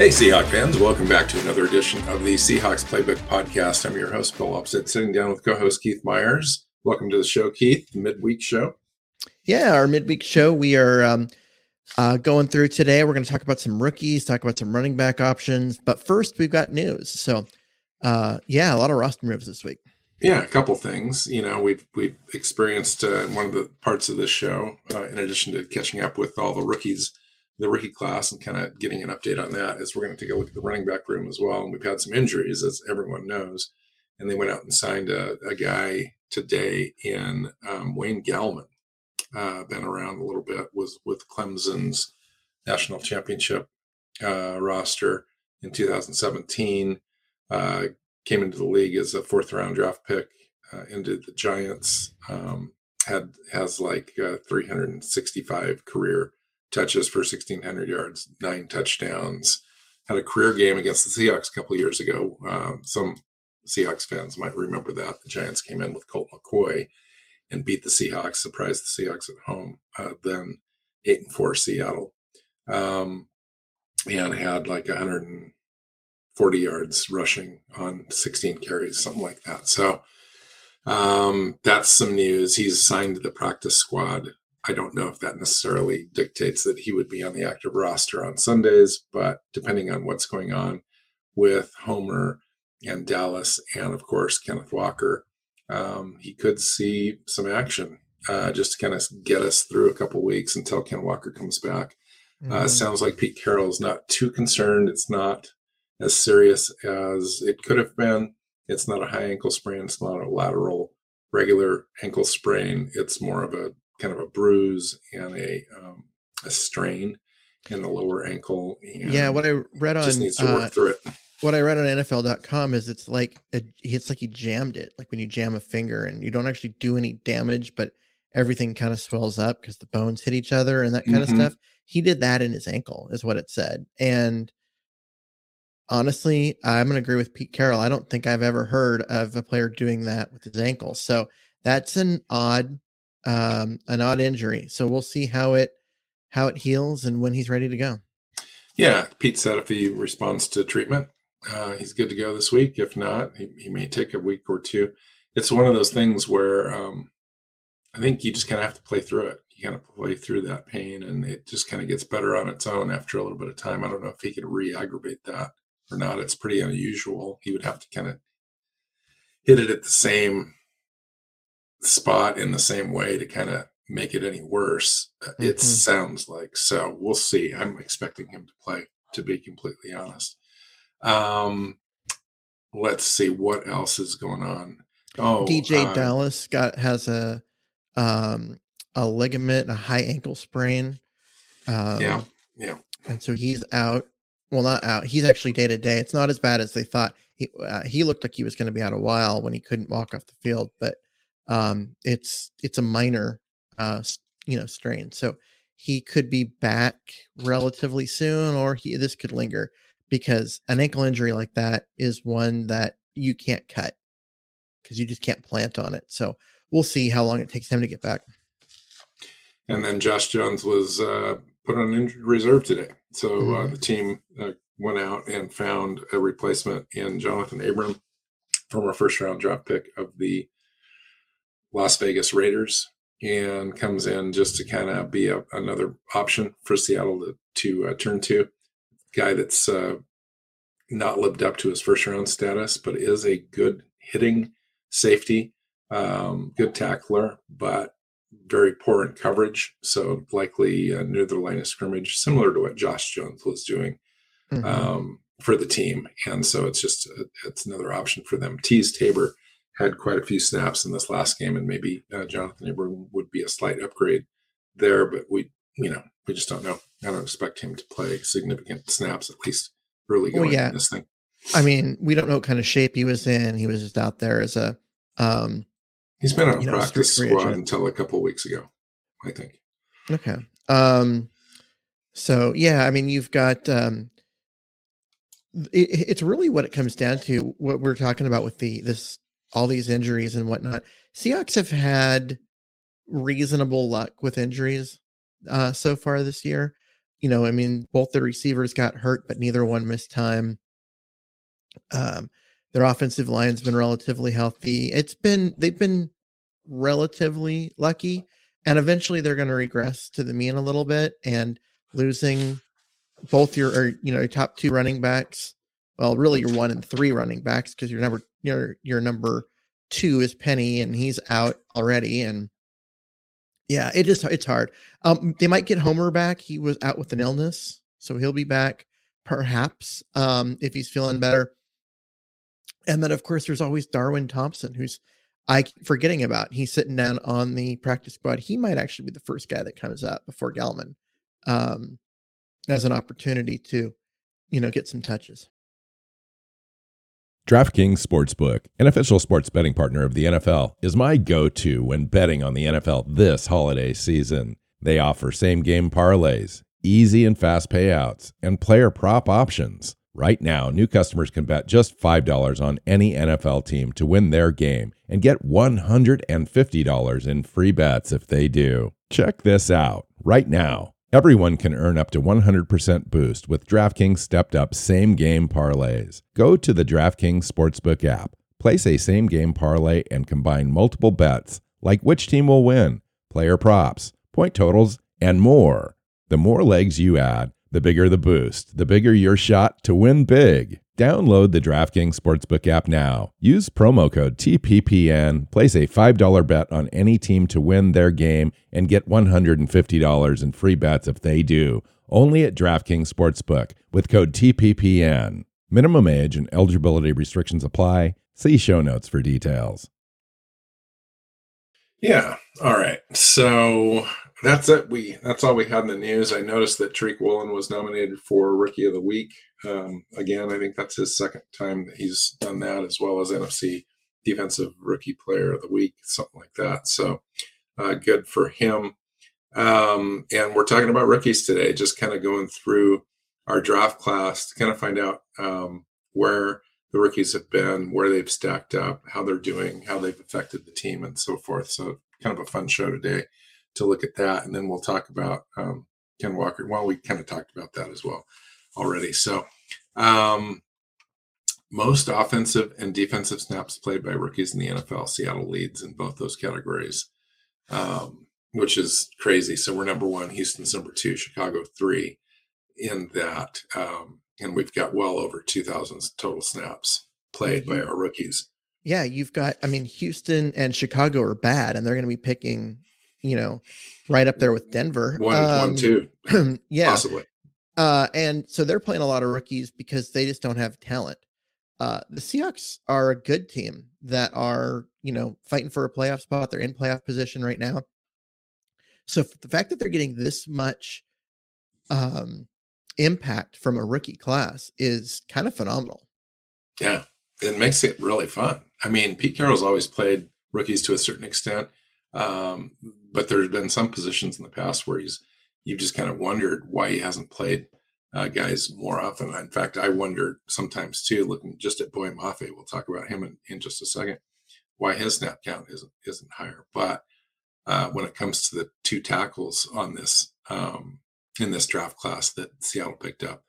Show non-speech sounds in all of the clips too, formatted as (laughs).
Hey, Seahawk fans, welcome back to another edition of the Seahawks Playbook Podcast. I'm your host, Bill Alvstad, sitting down with co host Keith Myers. Welcome to the show, Keith, midweek show. Yeah, our midweek show. We are um, uh, going through today. We're going to talk about some rookies, talk about some running back options. But first, we've got news. So, uh, yeah, a lot of roster moves this week. Yeah, a couple things. You know, we've we've experienced uh, one of the parts of this show, uh, in addition to catching up with all the rookies the rookie class and kind of getting an update on that is we're going to take a look at the running back room as well. And we've had some injuries, as everyone knows. And they went out and signed a, a guy today in um, Wayne Gallman. Uh, been around a little bit, was with Clemson's national championship uh, roster in 2017. Uh, came into the league as a fourth round draft pick uh, into the Giants. Um, had has like uh, 365 career touches for 1,600 yards, nine touchdowns. Had a career game against the Seahawks a couple years ago. Um, some Seahawks fans might remember that. The Giants came in with Colt McCoy and beat the Seahawks, surprised the Seahawks at home. Uh, then eight and four Seattle, um, and had like 140 yards rushing on 16 carries, something like that. So um, that's some news. He's signed to the practice squad I don't know if that necessarily dictates that he would be on the active roster on Sundays, but depending on what's going on with Homer and Dallas, and of course Kenneth Walker, um, he could see some action uh, just to kind of get us through a couple weeks until Ken Walker comes back. Uh, mm-hmm. Uh, sounds like Pete Carroll is not too concerned. It's not as serious as it could have been. It's not a high ankle sprain. It's not a lateral regular ankle sprain. It's more of a kind of a bruise and a um, a strain in the lower ankle. yeah, what I read on just needs to work uh, through it. What I read on NFL.com is it's like a, it's like he jammed it, like when you jam a finger and you don't actually do any damage, but everything kind of swells up because the bones hit each other and that kind mm-hmm. of stuff. He did that in his ankle, is what it said. And honestly, I'm going to agree with Pete Carroll. I don't think I've ever heard of a player doing that with his ankle. So that's an odd um, an odd injury. So we'll see how it how it heals and when he's ready to go. Yeah, Pete said if he responds to treatment, uh, he's good to go this week. If not, he, he may take a week or two. It's one of those things where um, I think you just kind of have to play through it. You kind of play through that pain, and it just kind of gets better on its own after a little bit of time. I don't know if he could re-aggravate that. or not. It's pretty unusual. He would have to kind of hit it at the same spot in the same way to kind of make it any worse. Mm-hmm. It sounds like so. We'll see. I'm expecting him to play, to be completely honest. Um, let's see what else is going on. Oh, DJ uh, Dallas got has a um a ligament, a high ankle sprain. Um, yeah, yeah, and so he's out. Well, not out. He's actually day to day. It's not as bad as they thought. He uh, he looked like he was going to be out a while when he couldn't walk off the field, but um, it's it's a minor uh, you know strain. So he could be back relatively soon, or he this could linger because an ankle injury like that is one that you can't cut because you just can't plant on it. So we'll see how long it takes him to get back. And then Josh Jones was uh, put on injured reserve today. So uh, mm-hmm. uh, the team uh, went out and found a replacement in Jonathan Abram, former first round draft pick of the Las Vegas Raiders, and comes in just to kind of be a, another option for Seattle to, to uh, turn to. Guy that's uh, not lived up to his first round status, but is a good hitting safety, um, good tackler, but very poor in coverage. So likely uh, near the line of scrimmage, similar to what Josh Jones was doing mm-hmm. um, for the team. And so it's just a, uh, it's another option for them. Teez Tabor had quite a few snaps in this last game, and maybe uh, Jonathan Abram would be a slight upgrade there. But we, you know, we just don't know. I don't expect him to play significant snaps at least early going well, yeah. in this thing. I mean, we don't know what kind of shape he was in. He was just out there as a um, He's been on practice know, squad until a couple weeks ago, I think. Okay. Um, so yeah, I mean, you've got um, it, it's really what it comes down to. What we're talking about with the this all these injuries and whatnot. Seahawks have had reasonable luck with injuries uh, so far this year. You know, I mean, both the receivers got hurt, but neither one missed time. Um, their offensive line's been relatively healthy. It's been they've been relatively lucky, and eventually they're going to regress to the mean a little bit. And losing both your or you know your top two running backs, well, really your one and three running backs because your number your your number two is Penny and he's out already. And yeah, it is it's hard. Um, they might get Homer back. He was out with an illness, so he'll be back perhaps um if he's feeling better and then, of course, there's always Darwin Thompson, who's I forgetting about. He's sitting down on the practice squad. He might actually be the first guy that comes up before Gallman um, as an opportunity to, you know, get some touches. DraftKings Sportsbook, an official sports betting partner of the NFL, is my go to when betting on the NFL this holiday season. They offer same game parlays, easy and fast payouts, and player prop options. Right now, new customers can bet just $5 on any NFL team to win their game and get $150 in free bets if they do. Check this out. Right now, everyone can earn up to 100% boost with DraftKings stepped up same game parlays. Go to the DraftKings Sportsbook app, place a same game parlay, and combine multiple bets like which team will win, player props, point totals, and more. The more legs you add, the bigger the boost, the bigger your shot to win big. Download the DraftKings Sportsbook app now. Use promo code TPPN, place a $5 bet on any team to win their game, and get $150 in free bets if they do. Only at DraftKings Sportsbook with code TPPN. Minimum age and eligibility restrictions apply. See show notes for details. Yeah. All right. So that's it. We that's all we had in the news. I noticed that Tariq Woolen was nominated for Rookie of the Week. Um, again, I think that's his second time that he's done that, as well as NFC Defensive Rookie Player of the Week, something like that. So uh, good for him. Um, and we're talking about rookies today, just kind of going through our draft class to kind of find out um, where the rookies have been, where they've stacked up, how they're doing, how they've affected the team, and so forth. So kind of a fun show today to look at that, and then we'll talk about um, Ken Walker. Well, we kind of talked about that as well already. So, um, most offensive and defensive snaps played by rookies in the NFL, Seattle leads in both those categories, um, which is crazy. So we're number one, Houston's number two, Chicago three in that. Um, and we've got well over 2,000 total snaps played by our rookies. Yeah, you've got. I mean, Houston and Chicago are bad, and they're going to be picking, you know, right up there with Denver. One, um, one, two, (clears throat) yeah, possibly. Uh, and so they're playing a lot of rookies because they just don't have talent. Uh, the Seahawks are a good team that are, you know, fighting for a playoff spot. They're in playoff position right now. So the fact that they're getting this much um, impact from a rookie class is kind of phenomenal. Yeah, it makes it really fun. I mean, Pete Carroll's always played rookies to a certain extent, um, but there's been some positions in the past where he's you've just kind of wondered why he hasn't played uh, guys more often. In fact, I wonder sometimes too, looking just at Boye Mafe, we'll talk about him in, in just a second, why his snap count isn't isn't higher. But uh, when it comes to the two tackles on this um, in this draft class that Seattle picked up,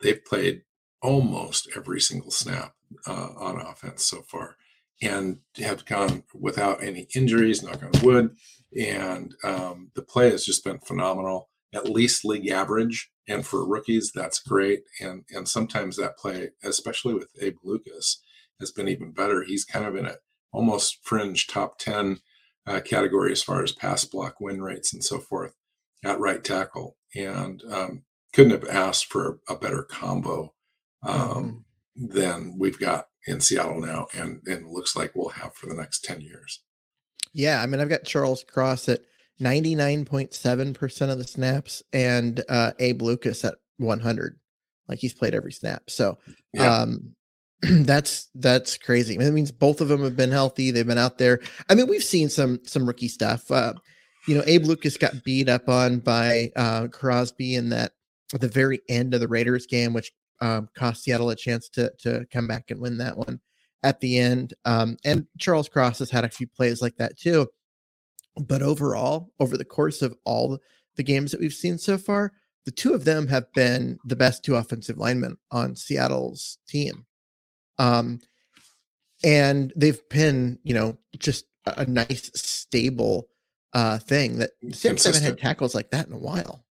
they've played almost every single snap uh, on offense so far, and have gone without any injuries. Knock on wood, and um, the play has just been phenomenal. At least league average and for rookies, that's great. And and sometimes that play, especially with Abe Lucas, has been even better. He's kind of in a almost fringe top ten uh, category as far as pass block win rates and so forth at right tackle, and um, couldn't have asked for a, better combo um, mm-hmm. than we've got in Seattle now, and and looks like we'll have for the next ten years. Yeah, I mean, I've got Charles Cross at 99.7% of the snaps and uh, Abe Lucas at 100. Like he's played every snap. So yeah. um, (clears throat) that's that's crazy. That means both of them have been healthy. They've been out there. I mean, we've seen some some rookie stuff. Uh, you know, Abe Lucas got beat up on by uh, Crosby in that at the very end of the Raiders game, which um, cost Seattle a chance to to come back and win that one at the end. Um, and Charles Cross has had a few plays like that too. But overall, over the course of all the games that we've seen so far, the two of them have been the best two offensive linemen on Seattle's team. Um, and they've been, you know, just a nice, stable uh, thing that Sims haven't had tackles like that in a while.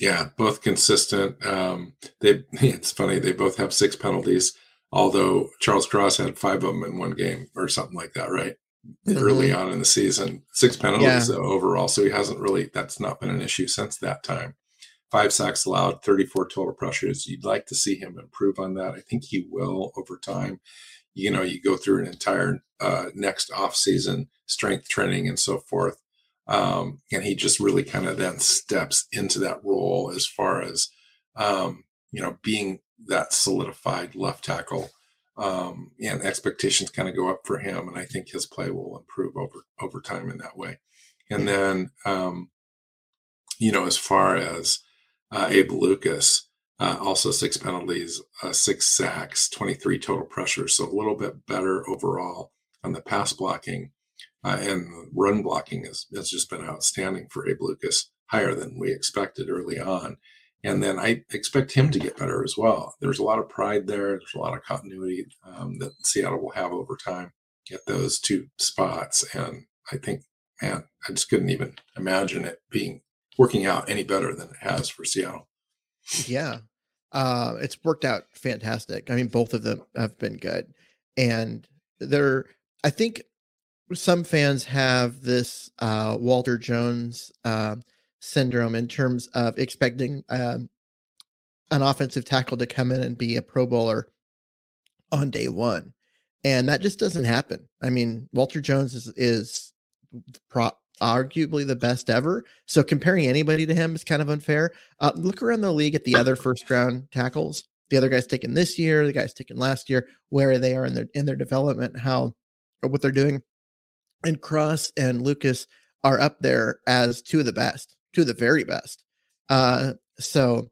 Yeah, both consistent. Um, they (laughs) it's funny they both have six penalties, although Charles Cross had five of them in one game or something like that, right? Mm-hmm. early on in the season. Six penalties yeah. overall, so he hasn't really. That's not been an issue since that time. Five sacks allowed, 34 total pressures. You'd like to see him improve on that. I think he will over time. You know, you go through an entire uh, next off season strength training and so forth, um, and he just really kind of then steps into that role as far as um, you know being that solidified left tackle um, and expectations kind of go up for him. And I think his play will improve over over time in that way. And then, um, you know, as far as uh, Abe Lucas, uh, also six penalties, uh, six sacks, 23 total pressures. So a little bit better overall on the pass blocking. Uh, and run blocking has, has just been outstanding for Abe Lucas, higher than we expected early on. And then I expect him to get better as well. There's a lot of pride there. There's a lot of continuity um, that Seattle will have over time at those two spots. And I think, man, I just couldn't even imagine it being working out any better than it has for Seattle. Yeah. Uh, it's worked out fantastic. I mean, both of them have been good. And they're, I think some fans have this uh, Walter Jones uh, syndrome in terms of expecting um, an offensive tackle to come in and be a Pro Bowler on day one, and that just doesn't happen. I mean, Walter Jones is is pro- arguably the best ever. So comparing anybody to him is kind of unfair. Uh, look around the league at the other first round tackles. The other guys taken this year, the guys taken last year, where they are in their in their development, how what they're doing. And Cross and Lucas are up there as two of the best to the very best. Uh, so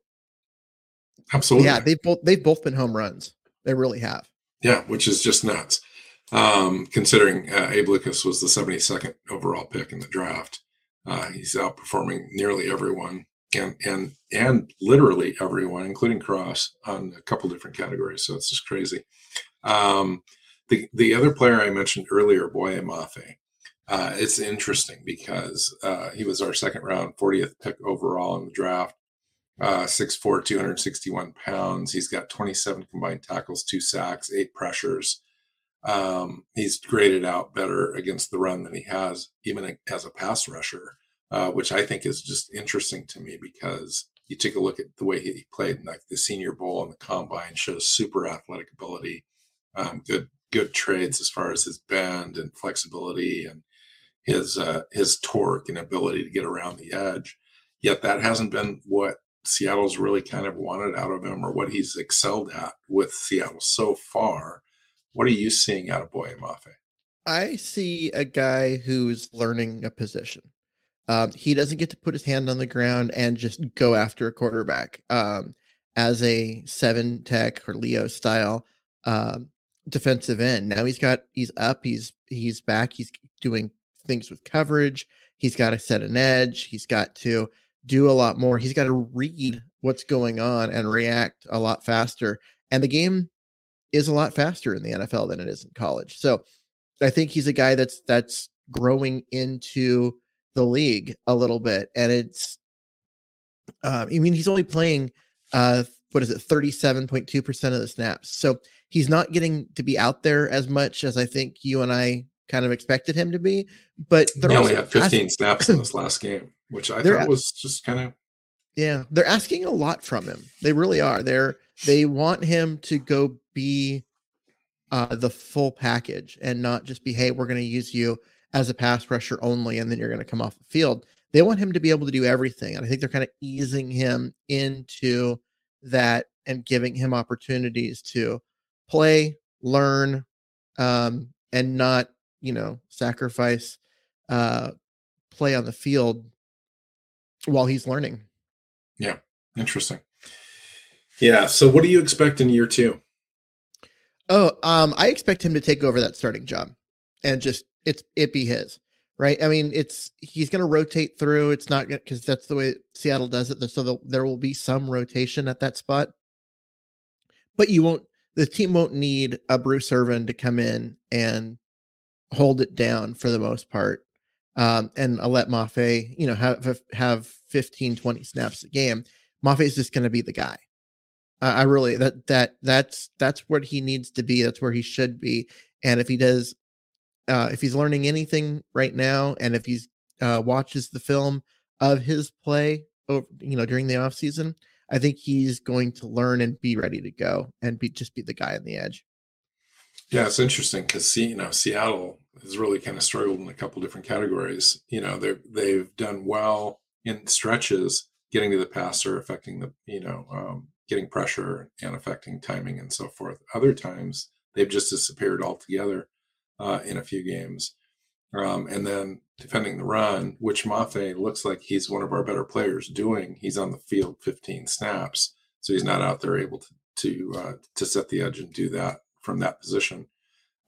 absolutely, yeah, they've both they've both been home runs. They really have. Yeah, which is just nuts. Um, considering uh, Abe Lucas was the 72nd overall pick in the draft, uh, he's outperforming nearly everyone and and and literally everyone, including Cross, on a couple different categories. So it's just crazy. Um, the the other player I mentioned earlier, Boye Mafe, uh, it's interesting because uh, he was our second round, 40th pick overall in the draft. uh, 6'4", 261 pounds. He's got 27 combined tackles, two sacks, eight pressures. Um, he's graded out better against the run than he has even as a pass rusher, uh, which I think is just interesting to me because you take a look at the way he played in like the Senior Bowl and the Combine shows super athletic ability, um, good good trades as far as his bend and flexibility and his uh, his torque and ability to get around the edge. Yet that hasn't been what Seattle's really kind of wanted out of him or what he's excelled at with Seattle so far. What are you seeing out of Boye Mafe? I see a guy who's learning a position. Um, he doesn't get to put his hand on the ground and just go after a quarterback um, as a seven tech or Leo style um, defensive end. Now he's got he's up, he's he's back, he's doing things with coverage. He's got to set an edge. He's got to do a lot more. He's got to read what's going on and react a lot faster. And the game is a lot faster in the NFL than it is in college. So I think he's a guy that's that's growing into the league a little bit. And it's uh, I mean, he's only playing uh what is it, 37.2% of the snaps. So he's not getting to be out there as much as I think you and I kind of expected him to be. But they only had 15 asking, snaps in this last game, which I thought was just kind of yeah, they're asking a lot from him. They really are. They're they want him to go be uh, the full package and not just be, hey, we're going to use you as a pass rusher only, and then you're going to come off the field. They want him to be able to do everything, and I think they're kind of easing him into that and giving him opportunities to play, learn, um, and not, you know, sacrifice uh, play on the field while he's learning. Yeah, interesting. Yeah. So, what do you expect in year two? Oh, um, I expect him to take over that starting job, and just it's it be his right. I mean, it's he's going to rotate through. It's not because that's the way Seattle does it. So the, there will be some rotation at that spot, but you won't. The team won't need a Bruce Irvin to come in and hold it down for the most part, um, and I'll let Mafe, you know, have have 15, 20 snaps a game. Mafe is just going to be the guy. I really that that that's that's what he needs to be. That's where he should be. And if he does, uh, if he's learning anything right now, and if he's uh, watches the film of his play, over, you know, during the off season, I think he's going to learn and be ready to go and be just be the guy on the edge. Yeah, it's interesting because you know Seattle has really kind of struggled in a couple different categories. You know, they they've done well in stretches getting to the passer, affecting the you know um, getting pressure and affecting timing and so forth. Other times they've just disappeared altogether uh, in a few games. Um, and then defending the run, which Mafe looks like he's one of our better players doing. He's on the field 15 snaps, so he's not out there able to to uh, to set the edge and do that from that position.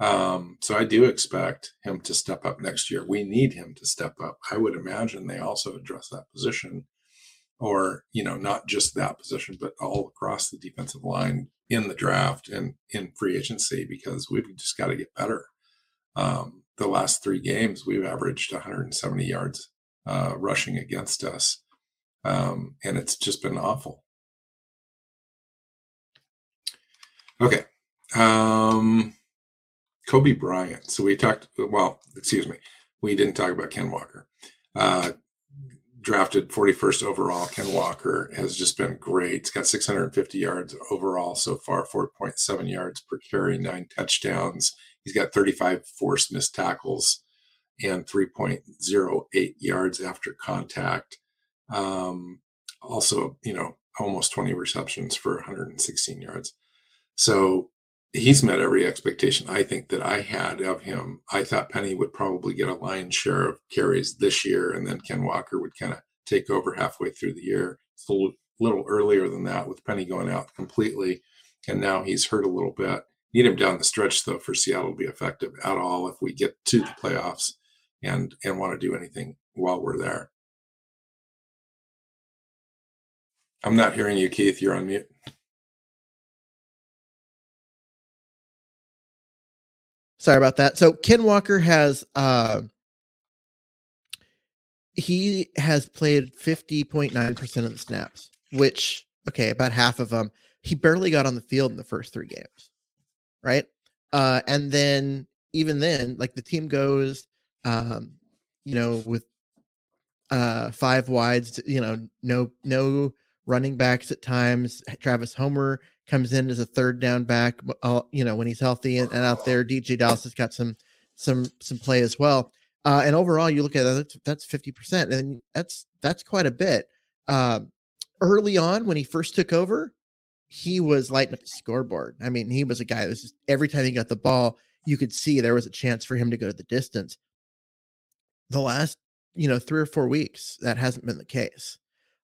Um, so I do expect him to step up next year. We need him to step up. I would imagine they also address that position or you know not just that position but all across the defensive line in the draft and in free agency because we've just got to get better um, the last three games we've averaged 170 yards uh, rushing against us um, and it's just been awful okay um, Coby Bryant so we talked well excuse me we didn't talk about ken walker uh, drafted 41st overall. Ken Walker has just been great. He's got 650 yards overall so far, 4.7 yards per carry, nine touchdowns. He's got 35 forced missed tackles and 3.08 yards after contact. Um, also, you know, almost 20 receptions for 116 yards. So he's met every expectation I think that I had of him. I thought Penny would probably get a lion's share of carries this year, and then Ken Walker would kind of take over halfway through the year. It's a little, earlier than that with Penny going out completely, and now he's hurt a little bit. Need him down the stretch though for Seattle to be effective at all if we get to the playoffs and and want to do anything while we're there. I'm not hearing you, Keith. You're on mute. Sorry about that. So Ken Walker has uh he has played 50.9% of the snaps which okay, about half of them, he barely got on the field in the first three games, right? Uh, and then even then, like the team goes, um, you know, with uh five wides, you know, no no running backs at times. Travis Homer comes in as a third down back, uh, you know, when he's healthy and, and out there. DeeJay Dallas has got some some some play as well. Uh, and overall, you look at that, that's fifty percent, and that's that's quite a bit. Um, early on, when he first took over, he was lighting up the scoreboard. I mean, he was a guy that was just every time he got the ball, you could see there was a chance for him to go to the distance. The last, you know, three or four weeks, that hasn't been the case.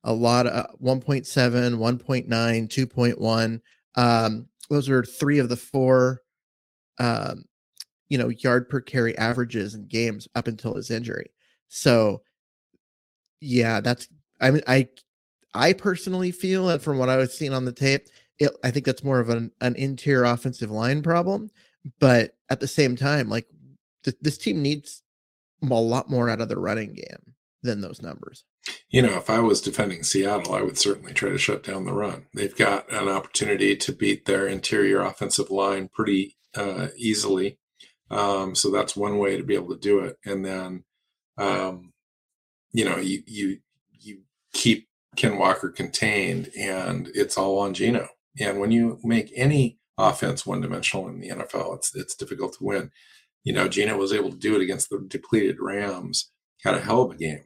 A lot of uh, 1.7, 1.9, 2.1. Um, those are three of the four um, you know, yard per carry averages in games up until his injury. So yeah, that's I mean I I personally feel that from what I was seeing on the tape, it, I think that's more of an, an interior offensive line problem. But at the same time, like th- this team needs a lot more out of the running game than those numbers. You know, if I was defending Seattle, I would certainly try to shut down the run. They've got an opportunity to beat their interior offensive line pretty uh, easily. Um, so that's one way to be able to do it. And then, um, you know, you you you keep Ken Walker contained, and it's all on Geno. And when you make any offense one dimensional in the NFL, it's it's difficult to win. You know, Geno was able to do it against the depleted Rams. Had a hell of a game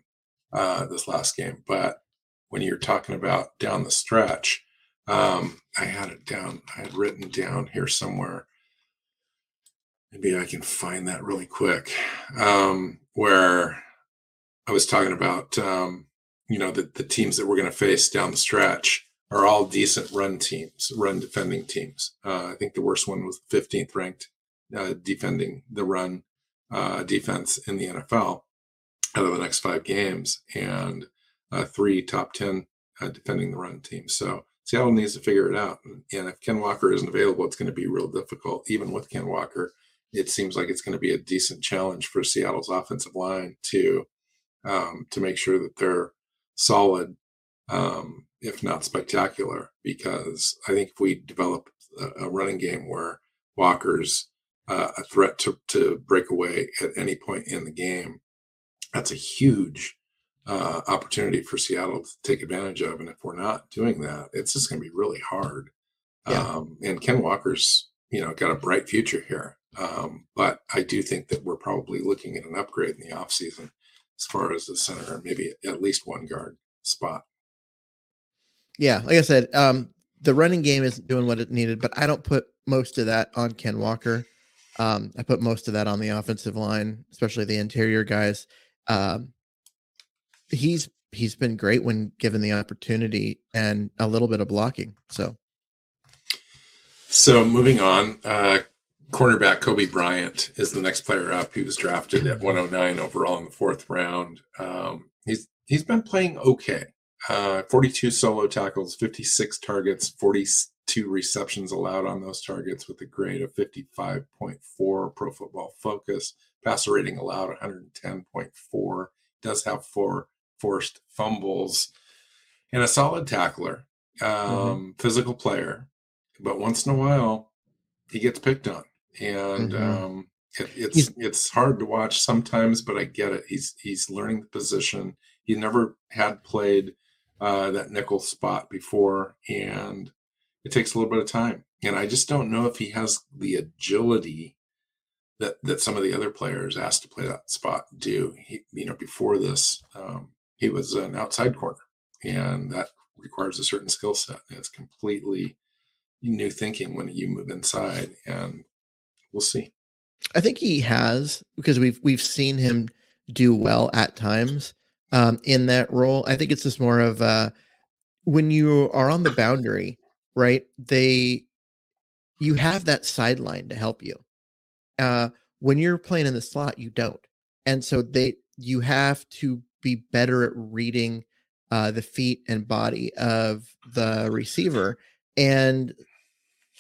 uh, this last game, but when you're talking about down the stretch, um, I had it down. I had written down here somewhere maybe I can find that really quick. Um, where I was talking about, um, you know, the, the teams that we're going to face down the stretch are all decent run teams, run defending teams. Uh, I think the worst one was 15th ranked uh, defending the run uh, defense in the NFL out of the next five games, and uh, three top 10 uh, defending the run teams. So Seattle needs to figure it out. And if Ken Walker isn't available, it's going to be real difficult, even with Ken Walker it seems like it's going to be a decent challenge for Seattle's offensive line to um, to make sure that they're solid, um, if not spectacular. Because I think if we develop a, a running game where Walker's uh, a threat to to break away at any point in the game, that's a huge uh, opportunity for Seattle to take advantage of. And if we're not doing that, it's just going to be really hard. Yeah. Um, and Ken Walker's, you know, got a bright future here. Um, but I do think that we're probably looking at an upgrade in the offseason as far as the center, maybe at least one guard spot. Yeah, like I said, um, the running game isn't doing what it needed, but I don't put most of that on Ken Walker. Um, I put most of that on the offensive line, especially the interior guys. Um, he's he's been great when given the opportunity and a little bit of blocking. So, so moving on, uh, cornerback Coby Bryant is the next player up. He was drafted at 109 overall in the fourth round. Um, he's he's been playing okay. Uh, 42 solo tackles, 56 targets, 42 receptions allowed on those targets with a grade of 55.4 Pro Football Focus. Passer rating allowed 110.4. Does have four forced fumbles and a solid tackler, um, mm-hmm. physical player. But once in a while, he gets picked on and mm-hmm. um, it, it's he's, it's hard to watch sometimes, but I get it. He's he's learning the position. He never had played uh, that nickel spot before, and it takes a little bit of time. And I just don't know if he has the agility that that some of the other players asked to play that spot do. He, you know, before this, um, he was an outside corner, and that requires a certain skill set. It's completely new thinking when you move inside, and we'll see. I think he has because we've we've seen him do well at times um, in that role. I think it's just more of uh, when you are on the boundary, right? They you have that sideline to help you. Uh, when you're playing in the slot, you don't, and so they you have to be better at reading uh, the feet and body of the receiver, and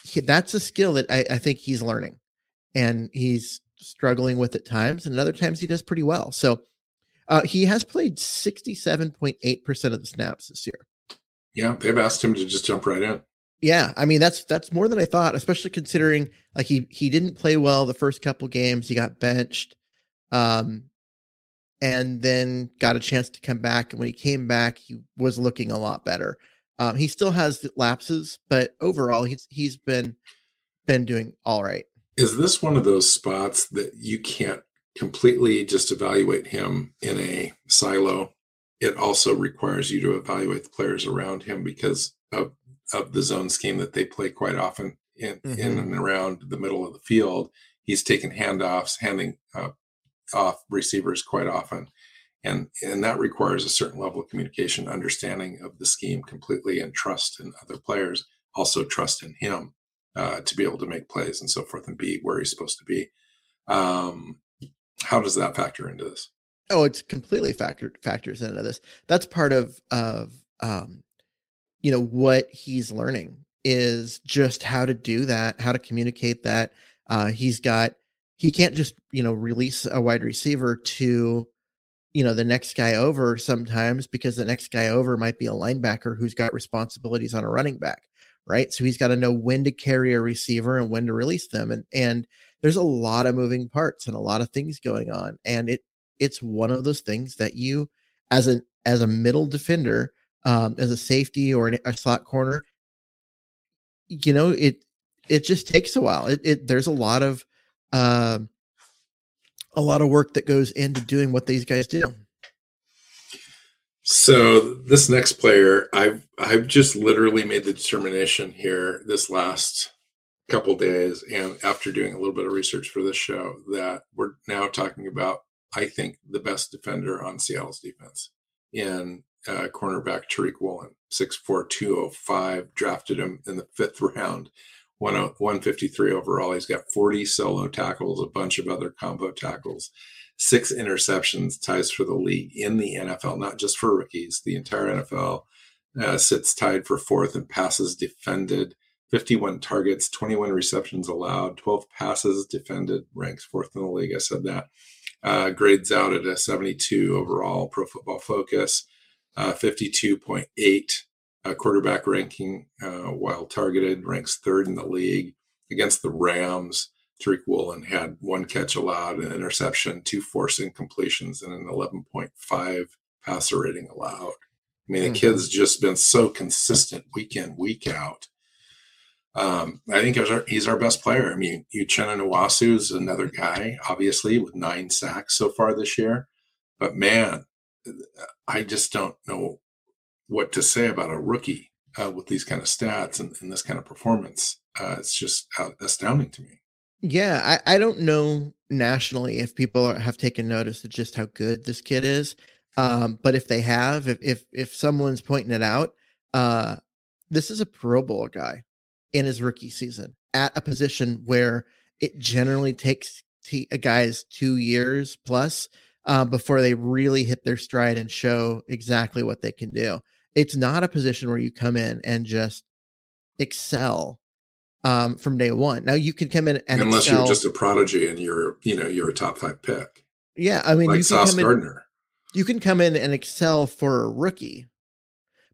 he, that's a skill that I, I think he's learning and he's struggling with at times, and other times he does pretty well. So uh, he has played 67.8% of the snaps this year. Yeah, they've asked him to just jump right in. Yeah, I mean that's that's more than I thought, especially considering like he he didn't play well the first couple games. He got benched, um, and then got a chance to come back. And when he came back, he was looking a lot better. Um, he still has lapses, but overall, he's he's been been doing all right. Is this one of those spots that you can't completely just evaluate him in a silo? It also requires you to evaluate the players around him because of of the zone scheme that they play quite often in mm-hmm. in and around the middle of the field. He's taking handoffs, handing uh, off receivers quite often and and that requires a certain level of communication understanding of the scheme completely and trust in other players also trust in him uh, to be able to make plays and so forth and be where he's supposed to be um, how does that factor into this oh it's completely factored factors into this that's part of of um, you know what he's learning is just how to do that how to communicate that uh, he's got he can't just you know release a wide receiver to you know the next guy over sometimes because the next guy over might be a linebacker who's got responsibilities on a running back right? So he's got to know when to carry a receiver and when to release them and and there's a lot of moving parts and a lot of things going on and it it's one of those things that you as a as a middle defender um as a safety or an, a slot corner you know it it just takes a while it, it there's a lot of um a lot of work that goes into doing what these guys do. So this next player, I've I've just literally made the determination here this last couple days, and after doing a little bit of research for this show, that we're now talking about I think the best defender on Seattle's defense in uh, cornerback Tariq Woolen, 6'4", 205, drafted him in the fifth round 153 overall. He's got 40 solo tackles, a bunch of other combo tackles, six interceptions, ties for the league in the NFL, not just for rookies. The entire NFL uh, sits tied for fourth in passes defended, 51 targets, 21 receptions allowed, 12 passes defended, ranks fourth in the league. I said that. Uh, grades out at a 72 overall, Pro Football Focus, uh, 52.8 uh, quarterback ranking uh, while targeted, ranks third in the league against the Rams. Tariq Woolen had one catch allowed, an interception, two forcing completions, and an 11.5 passer rating allowed. I mean, mm-hmm. the kid's just been so consistent week in, week out. Um, I think he's our, he's our, best player. I mean, Uchenna Nwosu is another guy, obviously, with nine sacks so far this year. But man, I just don't know what to say about a rookie uh, with these kind of stats and, and this kind of performance. Uh, it's just astounding to me. Yeah, I, I don't know nationally if people are, have taken notice of just how good this kid is. Um, but if they have, if if if someone's pointing it out, uh, this is a Pro Bowl guy in his rookie season at a position where it generally takes t- a guy's two years plus uh, before they really hit their stride and show exactly what they can do it's not a position where you come in and just excel um, from day one. Now you can come in and unless excel. you're just a prodigy and you're you know you're a top five pick. Yeah, I mean, like you Sauce Gardner. In, you can come in and excel for a rookie,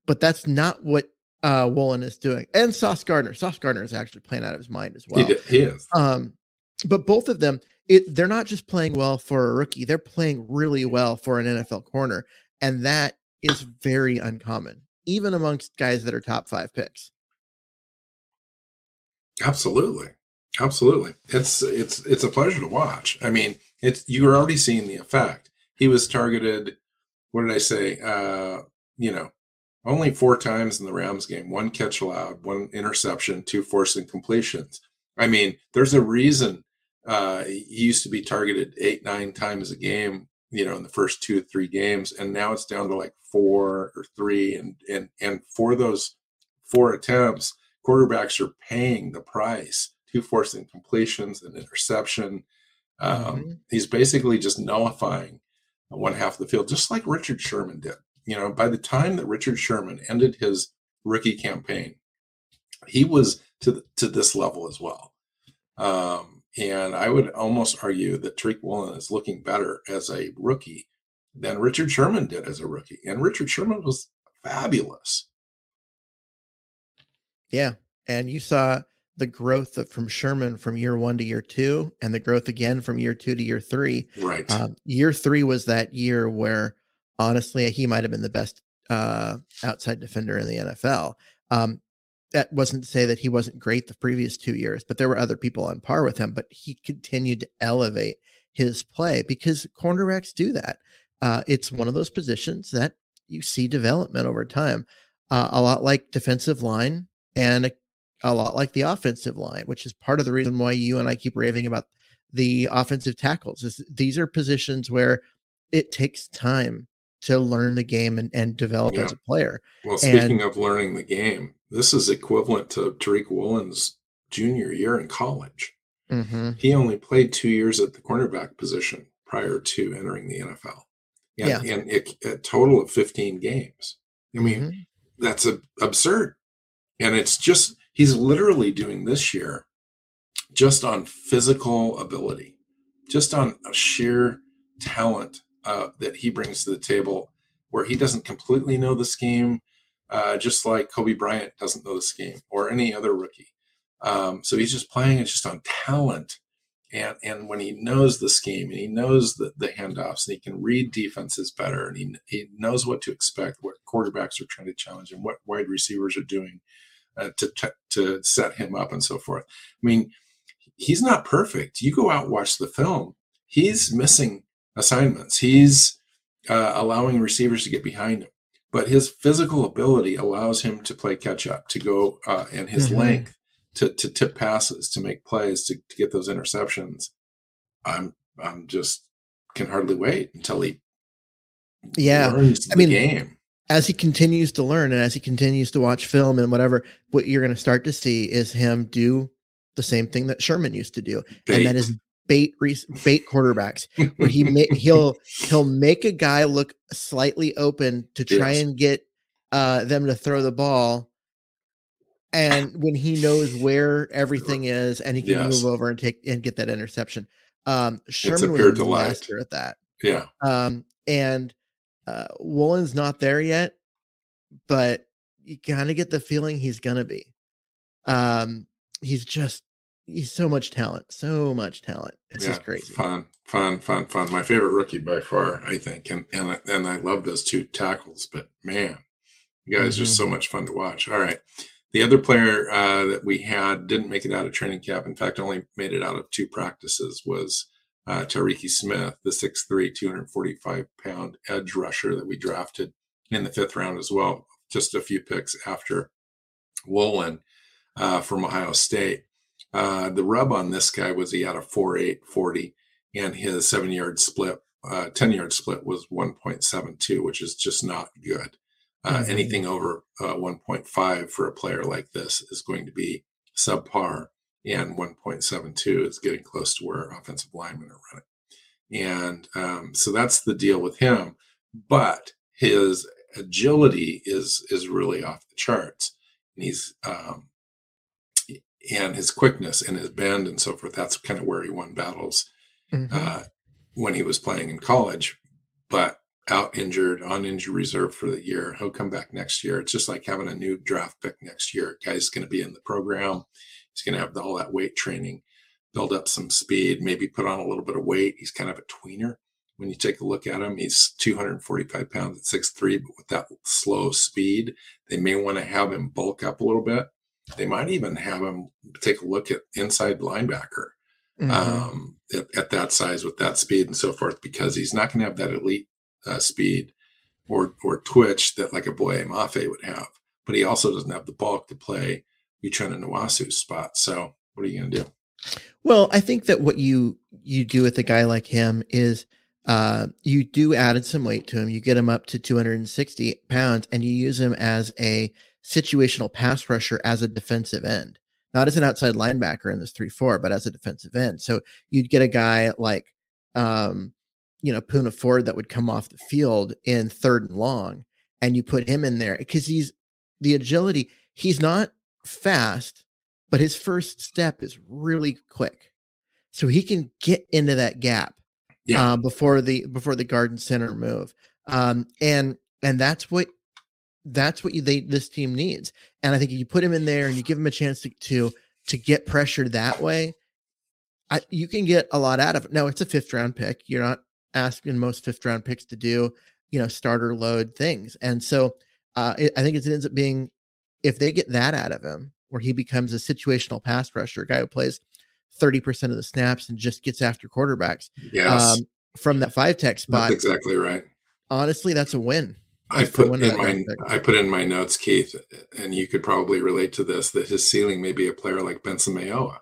but that's not what uh Woolen is doing. And Sauce Gardner, Sauce Gardner is actually playing out of his mind as well. He, he is. Um, but both of them, it they're not just playing well for a rookie; they're playing really well for an NFL corner, and that is very uncommon, even amongst guys that are top five picks. Absolutely. Absolutely. It's it's it's a pleasure to watch. I mean, it's you're already seeing the effect. He was targeted, what did I say? Uh, you know, only four times in the Rams game, one catch allowed, one interception, two forcing completions. I mean, there's a reason uh, he used to be targeted eight, nine times a game you know in the first two or three games and now it's down to like four or three and and and for those four attempts quarterbacks are paying the price two forcing completions and interception. Um, mm-hmm. he's basically just nullifying one half of the field just like richard sherman did. You know by the time that richard sherman ended his rookie campaign he was to the, to this level as well. Um, and I would almost argue that Tariq Woolen is looking better as a rookie than Richard Sherman did as a rookie. And Richard Sherman was fabulous. Yeah. And you saw the growth of, from Sherman from year one to year two, and the growth again from year two to year three. Right. Um, year three was that year where, honestly, he might have been the best uh, outside defender in the NFL. Um, that wasn't to say that he wasn't great the previous two years, but there were other people on par with him. But he continued to elevate his play because cornerbacks do that. Uh, it's one of those positions that you see development over time, uh, a lot like defensive line and a, a lot like the offensive line, which is part of the reason why you and I keep raving about the offensive tackles. Is these are positions where it takes time to learn the game and, and develop Yeah. as a player. Well, And- speaking of learning the game, this is equivalent to Tariq Woolen's junior year in college. Mhm. He only played two years at the cornerback position prior to entering the NFL. And, Yeah. and it, a total of 15 games. I mean, Mhm. that's a, absurd. And it's just, he's literally doing this year just on physical ability, just on a sheer talent uh, that he brings to the table, where he doesn't completely know the scheme, uh, just like Coby Bryant doesn't know the scheme or any other rookie. Um, so he's just playing it just on talent. And, and when he knows the scheme and he knows the, the handoffs and he can read defenses better and he, he knows what to expect, what quarterbacks are trying to challenge and what wide receivers are doing uh, to, to, set him up and so forth. I mean, he's not perfect. You go out watch the film, he's missing assignments. He's uh, allowing receivers to get behind him, but his physical ability allows him to play catch up, to go uh, and his Mhm. length to, to tip passes, to make plays, to, to get those interceptions. I'm I'm just can hardly wait until he Yeah. learns the I mean, game. as he continues to learn and as he continues to watch film and whatever, what you're going to start to see is him do the same thing that Sherman used to do, and that Bait. is bait bait quarterbacks, where he ma- (laughs) he'll he'll make a guy look slightly open to try Yes. and get uh, them to throw the ball. And when he knows where everything is, and he can Yes. move over and take and get that interception, um, Sherman was a master at that. Yeah, Um, and uh, Woolen's not there yet, but you kind of get the feeling he's gonna be. Um, he's just he's so much talent, so much talent. It's yeah, just crazy. Fun, fun, fun, fun. My favorite rookie by far, I think, and and I- and I love those two tackles. But man, the guy's just Mm-hmm. so much fun to watch. All right, the other player uh, that we had didn't make it out of training camp. In fact, only made it out of two practices. Was uh, Tyreke Smith, the 6'3", 245 pound edge rusher that we drafted in the fifth round as well, just a few picks after Woolen uh, from Ohio State. Uh, the rub on this guy was he had a 4'8", 40, and his seven yard split, uh, 10 yard split was 1.72, which is just not good. Uh, Mhm. Anything over uh, 1.5 for a player like this is going to be subpar, and 1.72 is getting close to where offensive linemen are running. And um, so that's the deal with him. But his agility is is really off the charts. And he's um, and his quickness and his bend and so forth. That's kind of where he won battles Mhm. uh, when he was playing in college. But out injured, on injury reserve for the year. He'll come back next year. It's just like having a new draft pick next year. Guy's going to be in the program. He's going to have all that weight training, build up some speed, maybe put on a little bit of weight. He's kind of a tweener. When you take a look at him, he's 245 pounds at 6'3, but with that slow speed, they may want to have him bulk up a little bit. They might even have him take a look at inside linebacker Mhm. um, at, at that size with that speed and so forth, because he's not going to have that elite uh, speed or or twitch that like a Boye Mafe would have. But he also doesn't have the bulk to play Uchenna Nwosu's spot. So what are you going to do? Well, I think that what you you do with a guy like him is uh, you do added some weight to him. You get him up to 260 pounds, and you use him as a situational pass rusher as a defensive end, not as an outside linebacker in this three four, but as a defensive end. So you'd get a guy like, um, you know, Poona Ford that would come off the field in third and long, and you put him in there because he's the agility. He's not fast, but his first step is really quick, so he can get into that gap Yeah. uh, before the before the garden center move, um, and and that's what that's what you they this team needs. And I think if you put him in there and you give him a chance to to, to get pressured that way, I, you can get a lot out of it. No, it's a fifth round pick. You're not asking most fifth round picks to do, you know, starter load things. And so uh, it, I think it ends up being if they get that out of him, where he becomes a situational pass rusher, a guy who plays 30% of the snaps and just gets after quarterbacks. Yes. Um, from that five tech spot. That's exactly right. Honestly, that's a win. I put in my I put in my notes, Keith, and you could probably relate to this that his ceiling may be a player like Benson Mayowa,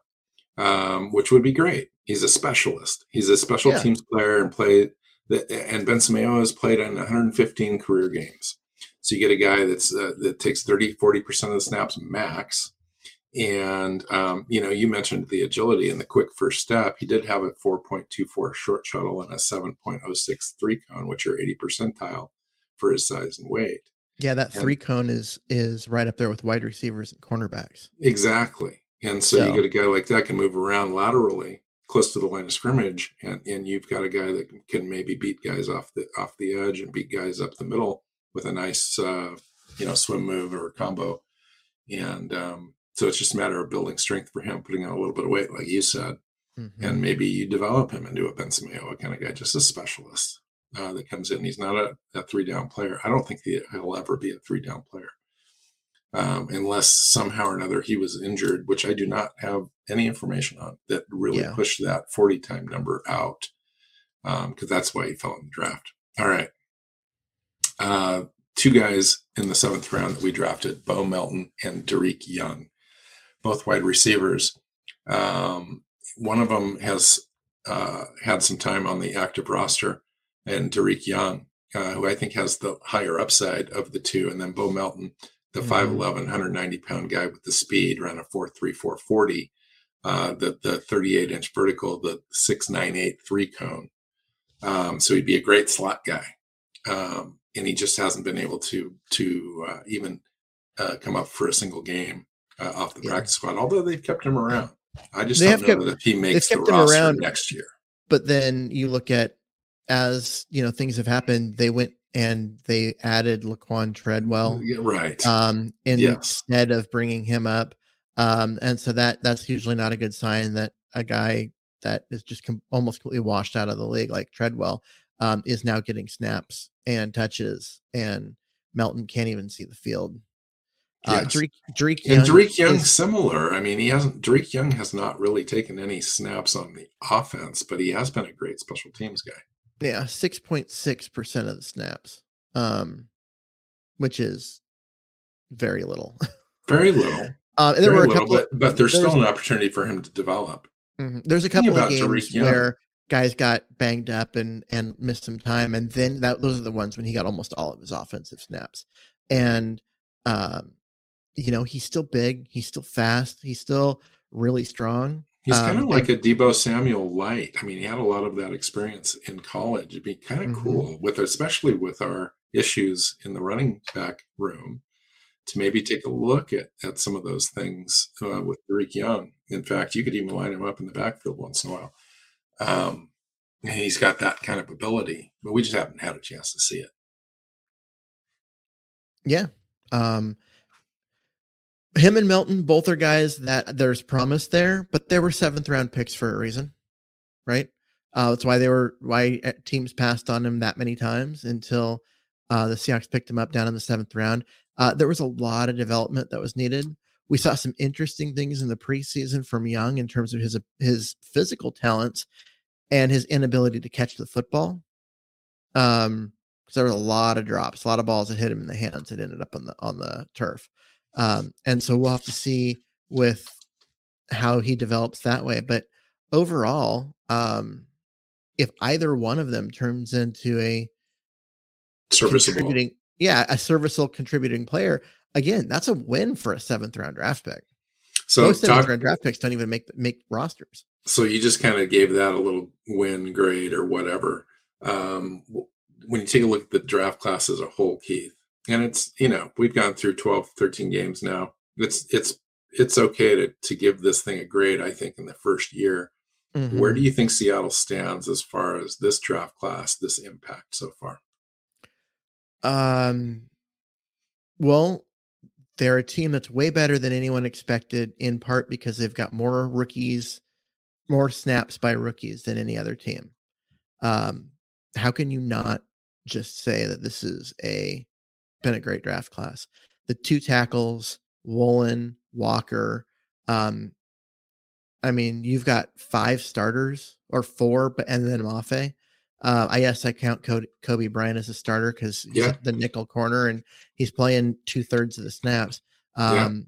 um, which would be great. He's a specialist. He's a special yeah. teams player and played and Benson Mayowa has played in 115 career games. So you get a guy that's uh, that takes 30, 40% of the snaps max. And um, you know, you mentioned the agility and the quick first step. He did have a 4.24 short shuttle and a 7.06 three cone, which are 80 percentile for his size and weight. Yeah, that three and, cone is is right up there with wide receivers and cornerbacks. Exactly. And so, so, you get a guy like that can move around laterally close to the line of scrimmage and, and you've got a guy that can maybe beat guys off the off the edge and beat guys up the middle with a nice uh, you know swim move or combo and um, so it's just a matter of building strength for him putting on a little bit of weight like you said mm-hmm. and maybe you develop him into a benson mayowa kind of guy just a specialist uh, that comes in he's not a, a three down player i don't think he'll ever be a three down player um, unless somehow or another he was injured, which I do not have any information on that really yeah. pushed that 40 time number out because um, that's why he fell in the draft. All right. Uh, two guys in the seventh round that we drafted Bo Melton and Dareke Young, both wide receivers. Um, one of them has uh, had some time on the active roster, and Dareke Young, uh, who I think has the higher upside of the two, and then Bo Melton the mm-hmm. 5'11, 190 pound guy with the speed, ran a 4'3, 440, uh, the, the 38 inch vertical, the 698 three cone. Um, so he'd be a great slot guy. Um, and he just hasn't been able to, to uh, even uh, come up for a single game uh, off the yeah. practice squad, although they've kept him around. I just they don't know kept, that if he makes the roster around, next year. But then you look at as you know things have happened, they went and they added Laquon Treadwell, yeah, right? Um, in, yes. instead of bringing him up, um, and so that that's usually not a good sign that a guy that is just com- almost completely washed out of the league like Treadwell um, is now getting snaps and touches, and Melton can't even see the field. Uh, yes. Dareke, Dareke Young and Dareke Young is, similar. I mean, he hasn't. Dareke Young has not really taken any snaps on the offense, but he has been a great special teams guy. Yeah, six point six percent of the snaps, um, which is very little. Very (laughs) little. Uh, and there very were a couple, little, but, but there's still an opportunity for him to develop. Mm-hmm. There's a couple of games where guys got banged up and and missed some time, and then that those are the ones when he got almost all of his offensive snaps. And um, you know, he's still big, he's still fast, he's still really strong. He's um, kind of like a Deebo Samuel light. I mean, he had a lot of that experience in college. It'd be kind of mm-hmm. cool with, especially with our issues in the running back room, to maybe take a look at at some of those things uh, with Dareke Young. In fact, you could even line him up in the backfield once in a while. Um, he's got that kind of ability, but we just haven't had a chance to see it. Yeah. Um, him and Melton both are guys that there's promise there, but they were seventh round picks for a reason, right? Uh, that's why they were why uh, teams passed on him that many times until uh, the Seahawks picked him up down in the seventh round. Uh, there was a lot of development that was needed. We saw some interesting things in the preseason from Young in terms of his his physical talents and his inability to catch the football. Um, because there was a lot of drops, a lot of balls that hit him in the hands that ended up on the on the turf. Um, and so we'll have to see with how he develops that way. But overall, um, if either one of them turns into a serviceable, yeah, a serviceable contributing player, again, that's a win for a seventh round draft pick. So most seventh round draft picks don't even make make rosters. So you just kind of gave that a little win grade or whatever. Um, when you take a look at the draft class as a whole, Keith, and it's you know we've gone through 12 13 games now it's it's it's okay to to give this thing a grade i think in the first year mm-hmm. where do you think seattle stands as far as this draft class this impact so far um Well, they're a team that's way better than anyone expected, in part because they've got more rookies, more snaps by rookies than any other team. Um, how can you not just say that this is a been a great draft class? The two tackles, Woolen, Walker. Um, I mean, you've got five starters or four, but and then Mafe. Uh, I guess I count Cody, Coby Bryant as a starter because he's Yeah. the nickel corner and he's playing two thirds of the snaps. Yeah. Um,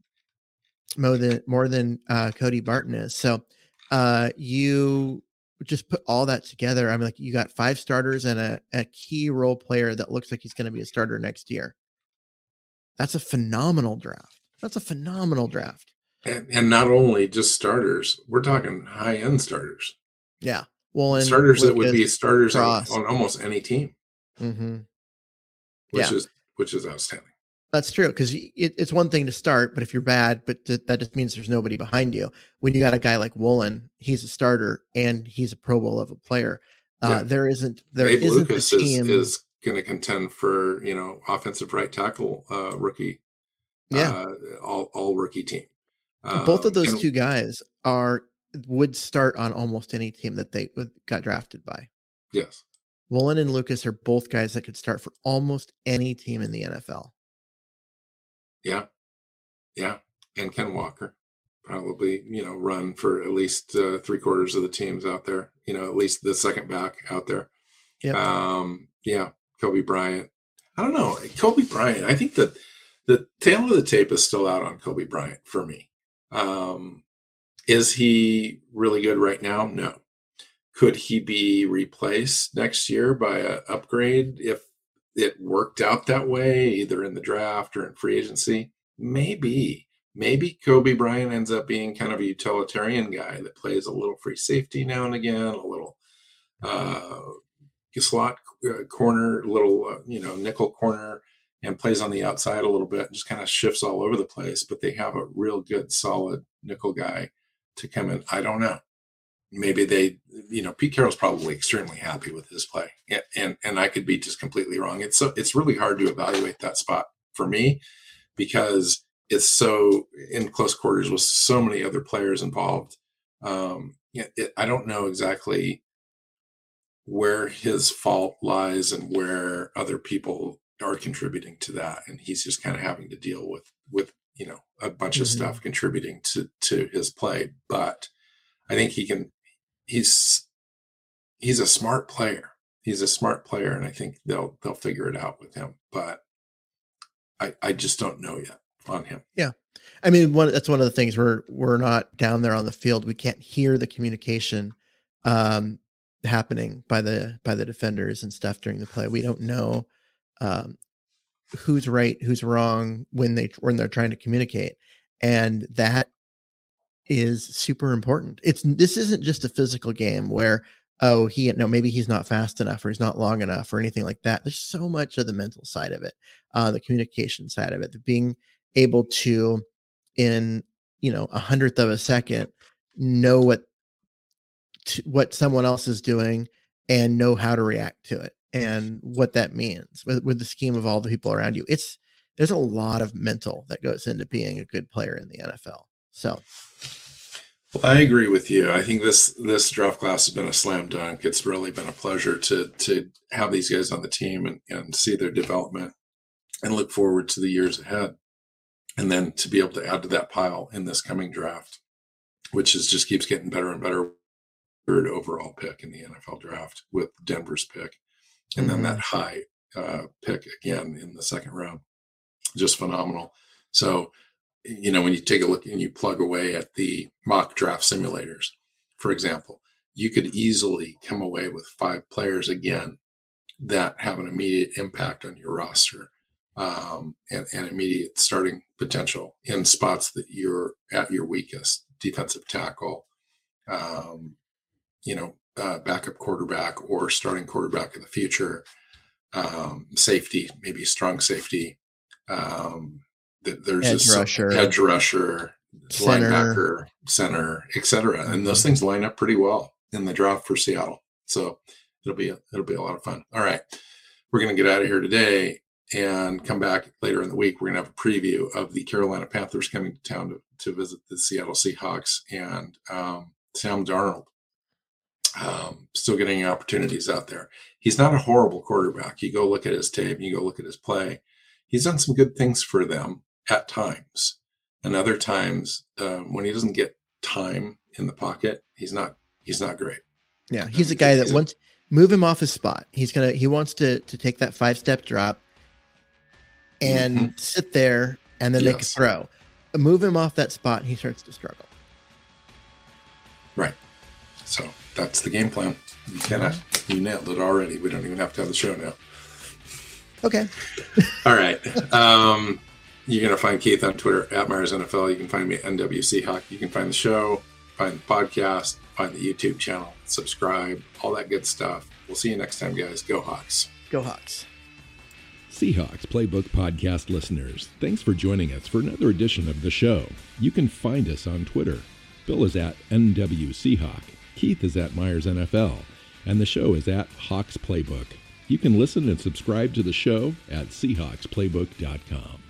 more than more than uh, Cody Barton is. So uh, you just put all that together. I mean, like you got five starters and a, a key role player that looks like he's going to be a starter next year. That's a phenomenal draft. That's a phenomenal draft. And, and not only just starters, we're talking high end starters. Yeah. Well, and starters that would be starters on, on almost any team, hmm which Yeah. is which is outstanding. That's true because it, it's one thing to start, but if you're bad, but th- that just means there's nobody behind you. When you got a guy like Woolen, he's a starter and he's a Pro Bowl level player. Uh, Yeah. there isn't there Lucas a is, team. is going to contend for you know offensive right tackle uh, rookie, yeah, uh, all all rookie team. both Um, of those and- two guys are would start on almost any team that they would, got drafted by. Yes, Woolen and Lucas are both guys that could start for almost any team in the NFL. yeah, yeah, and Ken Walker probably you know run for at least uh, three quarters of the teams out there. You know, at least the second back out there. Yeah. Um, yeah, Coby Bryant. I don't know. Coby Bryant, I think that the tail of the tape is still out on Coby Bryant for me. Um, is he really good right now? No. Could he be replaced next year by an upgrade if it worked out that way, either in the draft or in free agency? Maybe. Maybe Coby Bryant ends up being kind of a utilitarian guy that plays a little free safety now and again, a little uh, slot uh, corner, little uh, you know nickel corner, and plays on the outside a little bit. and Just kind of shifts all over the place. But they have a real good, solid nickel guy to come in. I don't know. Maybe they, you know, Pete Carroll's probably extremely happy with his play, and and, and I could be just completely wrong. It's so it's really hard to evaluate that spot for me because it's so in close quarters with so many other players involved. Um, it, I don't know exactly where his fault lies and where other people are contributing to that and he's just kind of having to deal with with you know a bunch of Mhm. stuff contributing to to his play but i think he can he's he's a smart player he's a smart player and i think they'll they'll figure it out with him but i i just don't know yet on him Yeah. I mean, one that's one of the things we're we're not down there on the field. We can't hear the communication um, happening by the by the defenders and stuff during the play. We don't know um, who's right, who's wrong when they when they're trying to communicate, and that is super important. It's this isn't just a physical game where oh he no maybe he's not fast enough or he's not long enough or anything like that. There's so much of the mental side of it, uh, the communication side of it, the being able to in you know a hundredth of a second know what what someone else is doing and know how to react to it and what that means with, with the scheme of all the people around you it's there's a lot of mental that goes into being a good player in the nfl so Well, I agree with you. I think this this draft class has been a slam dunk. It's really been a pleasure to to have these guys on the team and, and see their development and look forward to the years ahead. And then to be able to add to that pile in this coming draft, which is just keeps getting better and better. Third overall pick in the NFL draft with Denver's pick, and then Mhm. that high uh, pick again in the second round. Just phenomenal. So you know, when you take a look and you plug away at the mock draft simulators, for example, you could easily come away with five players again that have an immediate impact on your roster um, and, and immediate starting potential in spots that you're at your weakest defensive tackle, um, you know, uh, backup quarterback or starting quarterback in the future, um, safety, maybe strong safety. Um, th- there's Edge just some- rusher. edge rusher, Center. linebacker, center, etc. And those things line up pretty well in the draft for Seattle. So it'll be a, it'll be a lot of fun. All right, we're gonna get out of here today, and come back later in the week. We're going to have a preview of the Carolina Panthers coming to town to, to visit the Seattle Seahawks and um, Sam Darnold. Um, still getting opportunities out there. He's not a horrible quarterback. You go look at his tape, you go look at his play. He's done some good things for them at times, and other times um, when he doesn't get time in the pocket, he's not he's not great. Yeah, he's a guy that wants move him off his spot. He's gonna he wants to to take that five step drop and Mm-hmm. sit there and then make a Yes. throw. Move him off that spot, and he starts to struggle. Right. So that's the game plan. You cannot. You nailed it already. We don't even have to have the show now. Okay. (laughs) All right. Um, you're going to find Keith on Twitter at Myers NFL. You can find me at NWC Hawk. You can find the show, find the podcast, find the YouTube channel, subscribe, all that good stuff. We'll see you next time, guys. Go Hawks. Go Hawks. Seahawks Playbook Podcast listeners, thanks for joining us for another edition of the show. You can find us on Twitter. Bill is at NWCHawk, Keith is at Myers NFL, and the show is at Hawks Playbook. You can listen and subscribe to the show at SeahawksPlaybook.com.